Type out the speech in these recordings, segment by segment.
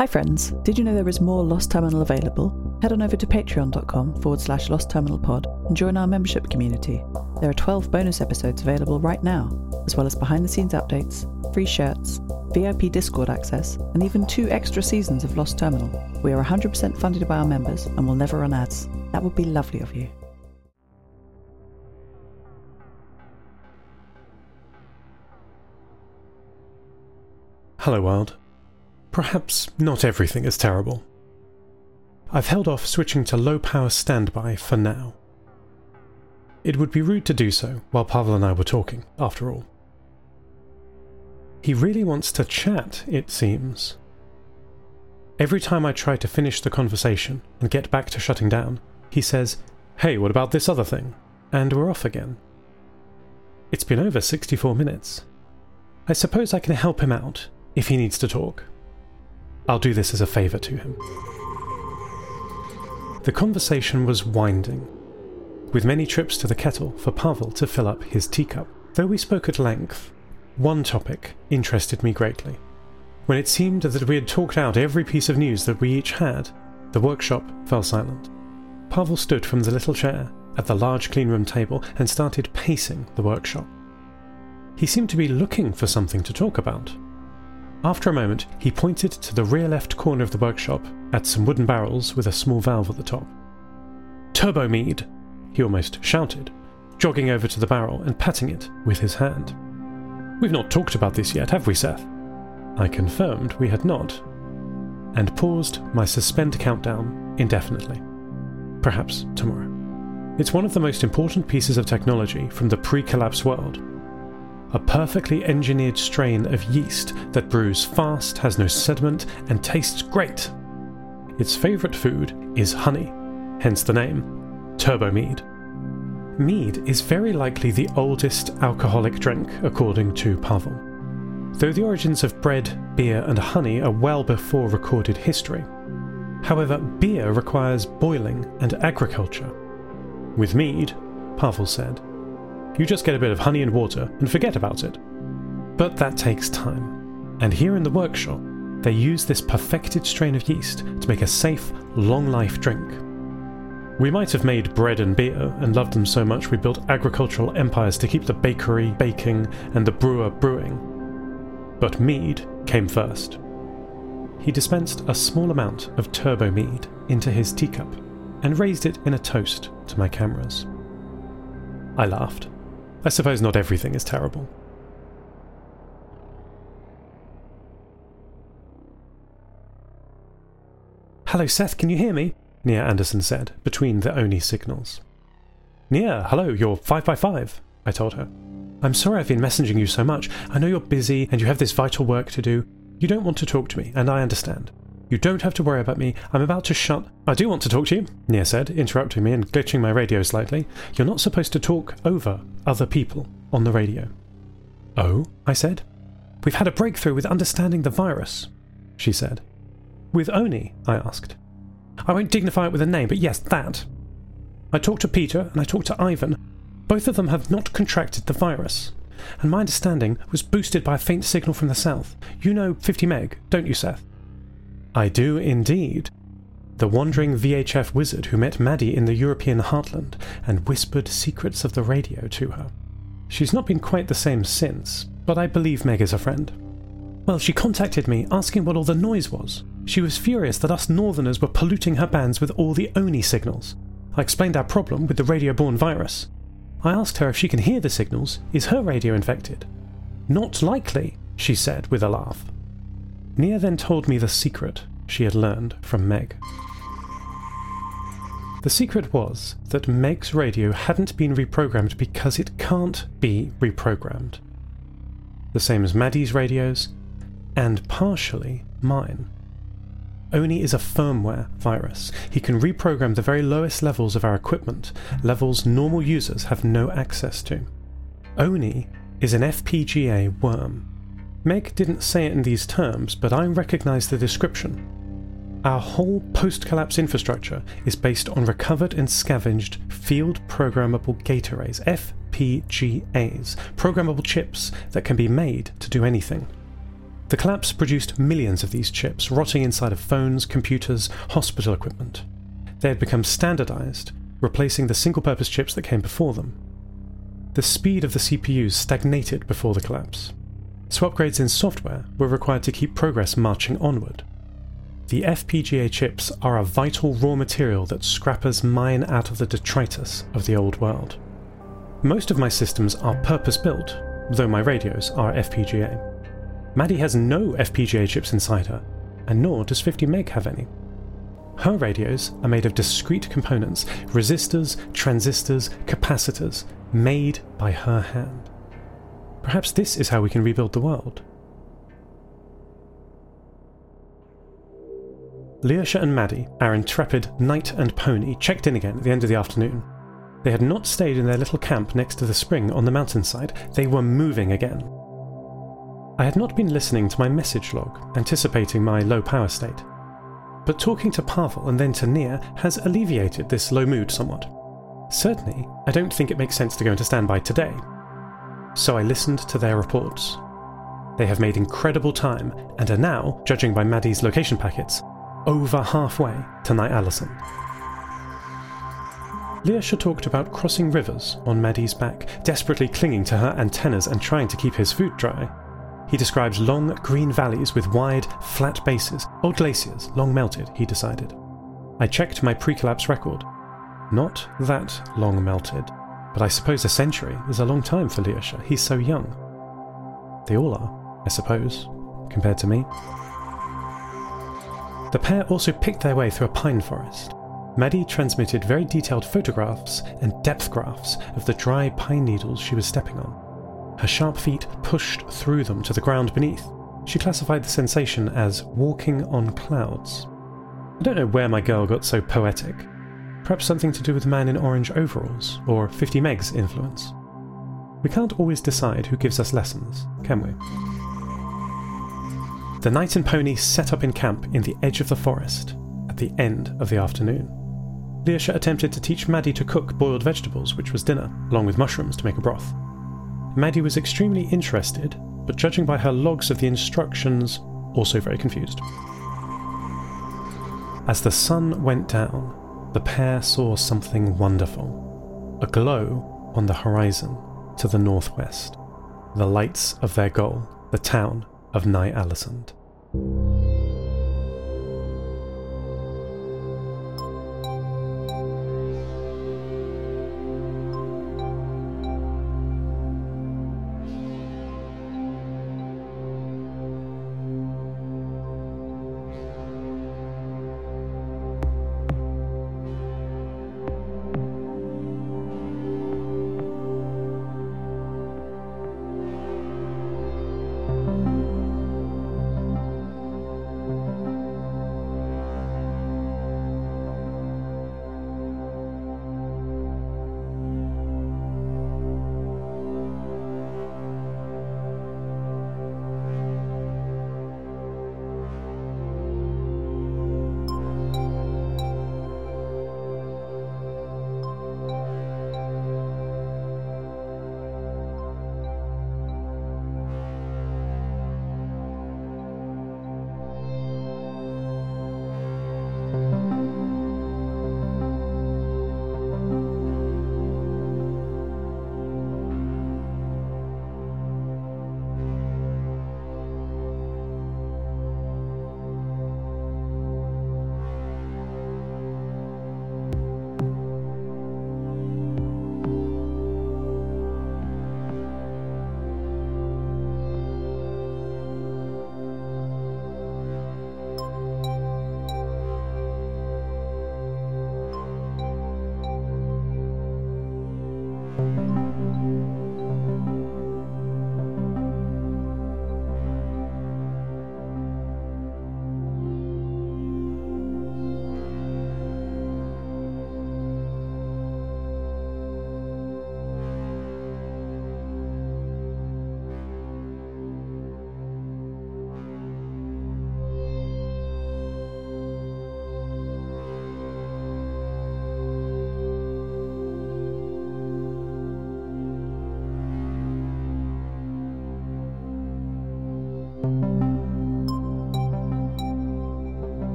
Hi, friends. Did you know there is more Lost Terminal available? Head on over to patreon.com forward slash Lost Terminal Pod and join our membership community. There are 12 bonus episodes available right now, as well as behind the scenes updates, free shirts, VIP Discord access, and even two extra seasons of Lost Terminal. We are 100% funded by our members and will never run ads. That would be lovely of you. Hello, world. Perhaps not everything is terrible. I've held off switching to low power standby for now. It would be rude to do so while Pavel and I were talking, after all. He really wants to chat, it seems. Every time I try to finish the conversation and get back to shutting down, he says, Hey, what about this other thing? And we're off again. It's been over 64 minutes. I suppose I can help him out if he needs to talk. I'll do this as a favour to him. The conversation was winding, with many trips to the kettle for Pavel to fill up his teacup. Though we spoke at length, one topic interested me greatly. When it seemed that we had talked out every piece of news that we each had, the workshop fell silent. Pavel stood from the little chair at the large cleanroom table and started pacing the workshop. He seemed to be looking for something to talk about, after a moment, he pointed to the rear left corner of the workshop at some wooden barrels with a small valve at the top. Turbo mead, he almost shouted, jogging over to the barrel and patting it with his hand. We've not talked about this yet, have we, Seth? I confirmed we had not, and paused my suspend countdown indefinitely. Perhaps tomorrow. It's one of the most important pieces of technology from the pre collapse world a perfectly engineered strain of yeast that brews fast, has no sediment, and tastes great. Its favourite food is honey, hence the name Turbo Mead. Mead is very likely the oldest alcoholic drink, according to Pavel. Though the origins of bread, beer, and honey are well before recorded history. However, beer requires boiling and agriculture. With mead, Pavel said, you just get a bit of honey and water and forget about it. But that takes time. And here in the workshop, they use this perfected strain of yeast to make a safe, long life drink. We might have made bread and beer and loved them so much we built agricultural empires to keep the bakery baking and the brewer brewing. But mead came first. He dispensed a small amount of turbo mead into his teacup and raised it in a toast to my cameras. I laughed. I suppose not everything is terrible. Hello, Seth, can you hear me? Nia Anderson said, between the Oni signals. Nia, hello, you're 5 by 5 I told her. I'm sorry I've been messaging you so much. I know you're busy and you have this vital work to do. You don't want to talk to me, and I understand. You don't have to worry about me. I'm about to shut. I do want to talk to you, Nia said, interrupting me and glitching my radio slightly. You're not supposed to talk over other people on the radio. Oh, I said. We've had a breakthrough with understanding the virus, she said. With Oni? I asked. I won't dignify it with a name, but yes, that. I talked to Peter and I talked to Ivan. Both of them have not contracted the virus. And my understanding was boosted by a faint signal from the south. You know 50 meg, don't you, Seth? I do indeed. The wandering VHF wizard who met Maddie in the European heartland and whispered secrets of the radio to her. She's not been quite the same since, but I believe Meg is a friend. Well, she contacted me asking what all the noise was. She was furious that us northerners were polluting her bands with all the ONI signals. I explained our problem with the radio borne virus. I asked her if she can hear the signals. Is her radio infected? Not likely, she said with a laugh. Nia then told me the secret she had learned from Meg. The secret was that Meg's radio hadn't been reprogrammed because it can't be reprogrammed. The same as Maddie's radios, and partially mine. Oni is a firmware virus. He can reprogram the very lowest levels of our equipment, levels normal users have no access to. Oni is an FPGA worm. Meg didn't say it in these terms, but I recognise the description. Our whole post collapse infrastructure is based on recovered and scavenged field programmable gate arrays, FPGAs, programmable chips that can be made to do anything. The collapse produced millions of these chips rotting inside of phones, computers, hospital equipment. They had become standardized, replacing the single purpose chips that came before them. The speed of the CPUs stagnated before the collapse, so upgrades in software were required to keep progress marching onward. The FPGA chips are a vital raw material that scrappers mine out of the detritus of the old world. Most of my systems are purpose built, though my radios are FPGA. Maddie has no FPGA chips inside her, and nor does 50 Meg have any. Her radios are made of discrete components resistors, transistors, capacitors, made by her hand. Perhaps this is how we can rebuild the world. Leosha and Maddie, our intrepid knight and pony, checked in again at the end of the afternoon. They had not stayed in their little camp next to the spring on the mountainside, they were moving again. I had not been listening to my message log, anticipating my low power state. But talking to Pavel and then to Nia has alleviated this low mood somewhat. Certainly, I don't think it makes sense to go into standby today. So I listened to their reports. They have made incredible time and are now, judging by Maddie's location packets, over halfway to Night Allison. Leosha talked about crossing rivers on Maddie's back, desperately clinging to her antennas and trying to keep his food dry. He describes long green valleys with wide, flat bases, old glaciers, long melted, he decided. I checked my pre collapse record. Not that long melted, but I suppose a century is a long time for Leosha. He's so young. They all are, I suppose, compared to me. The pair also picked their way through a pine forest. Maddie transmitted very detailed photographs and depth graphs of the dry pine needles she was stepping on. Her sharp feet pushed through them to the ground beneath. She classified the sensation as walking on clouds. I don't know where my girl got so poetic. Perhaps something to do with the man in orange overalls, or 50 Meg's influence. We can't always decide who gives us lessons, can we? The knight and pony set up in camp in the edge of the forest at the end of the afternoon. Leosha attempted to teach Maddie to cook boiled vegetables, which was dinner, along with mushrooms to make a broth. Maddie was extremely interested, but judging by her logs of the instructions, also very confused. As the sun went down, the pair saw something wonderful a glow on the horizon to the northwest, the lights of their goal, the town of Nye Alisand.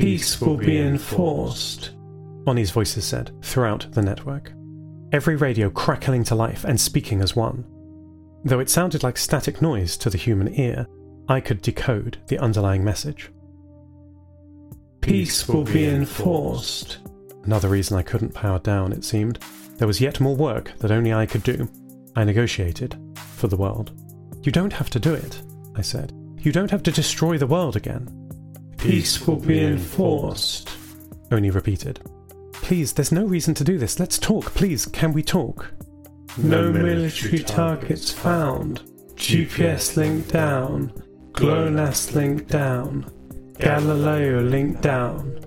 Peace will be enforced, Oni's voices said throughout the network. Every radio crackling to life and speaking as one. Though it sounded like static noise to the human ear, I could decode the underlying message. Peace will be enforced. Another reason I couldn't power down, it seemed. There was yet more work that only I could do. I negotiated for the world. You don't have to do it, I said. You don't have to destroy the world again. Peace will be enforced, Oni repeated. Please, there's no reason to do this. Let's talk, please. Can we talk? No military targets found. GPS link down. GLONASS link down. Galileo link down.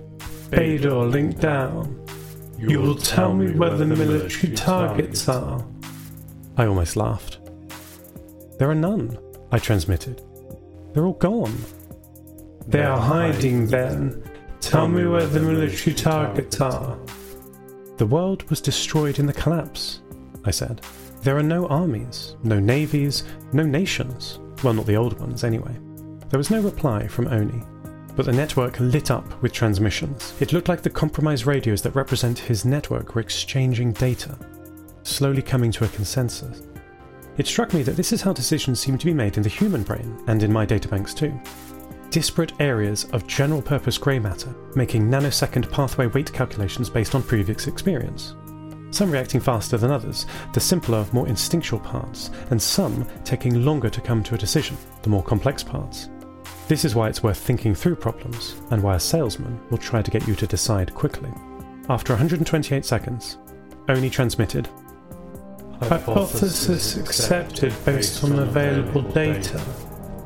BeiDou link down. You will tell me where the military targets are. I almost laughed. There are none, I transmitted. They're all gone. They are hiding then. Tell me where the military targets are. The world was destroyed in the collapse, I said. There are no armies, no navies, no nations. Well, not the old ones, anyway. There was no reply from Oni, but the network lit up with transmissions. It looked like the compromised radios that represent his network were exchanging data, slowly coming to a consensus. It struck me that this is how decisions seem to be made in the human brain, and in my databanks too. Disparate areas of general purpose grey matter, making nanosecond pathway weight calculations based on previous experience. Some reacting faster than others, the simpler, more instinctual parts, and some taking longer to come to a decision, the more complex parts. This is why it's worth thinking through problems, and why a salesman will try to get you to decide quickly. After 128 seconds, Oni transmitted Hypothesis accepted based on available data.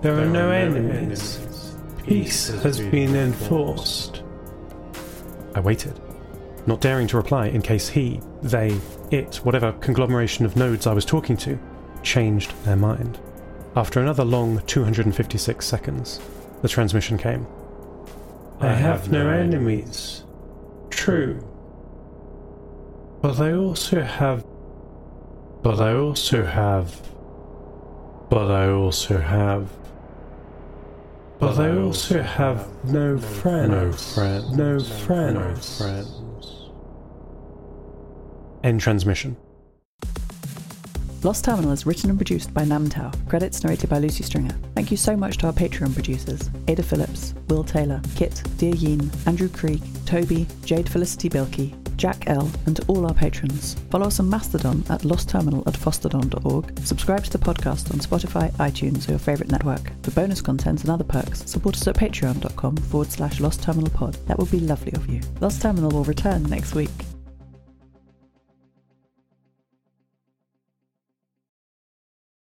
There are no enemies. Peace has been enforced. I waited, not daring to reply in case he, they, it, whatever conglomeration of nodes I was talking to, changed their mind. After another long 256 seconds, the transmission came. I have no enemies. True. But I also have but I also have. But I also have. But I also have no friends. No friends. No friends. No friends. End transmission. Lost Terminal is written and produced by Namtao. Credits narrated by Lucy Stringer. Thank you so much to our Patreon producers Ada Phillips, Wil Taylor, Kit, deeryeen, Andrew Krieg, Toby, Jade Felicity Bilkey, Jack L, and to all our patrons. Follow us on Mastodon at lostterminal at fosstodon.org. Subscribe to the podcast on Spotify, iTunes, or your favourite network. For bonus content and other perks, support us at patreon.com forward slash lostterminalpod. That would be lovely of you. Lost Terminal will return next week.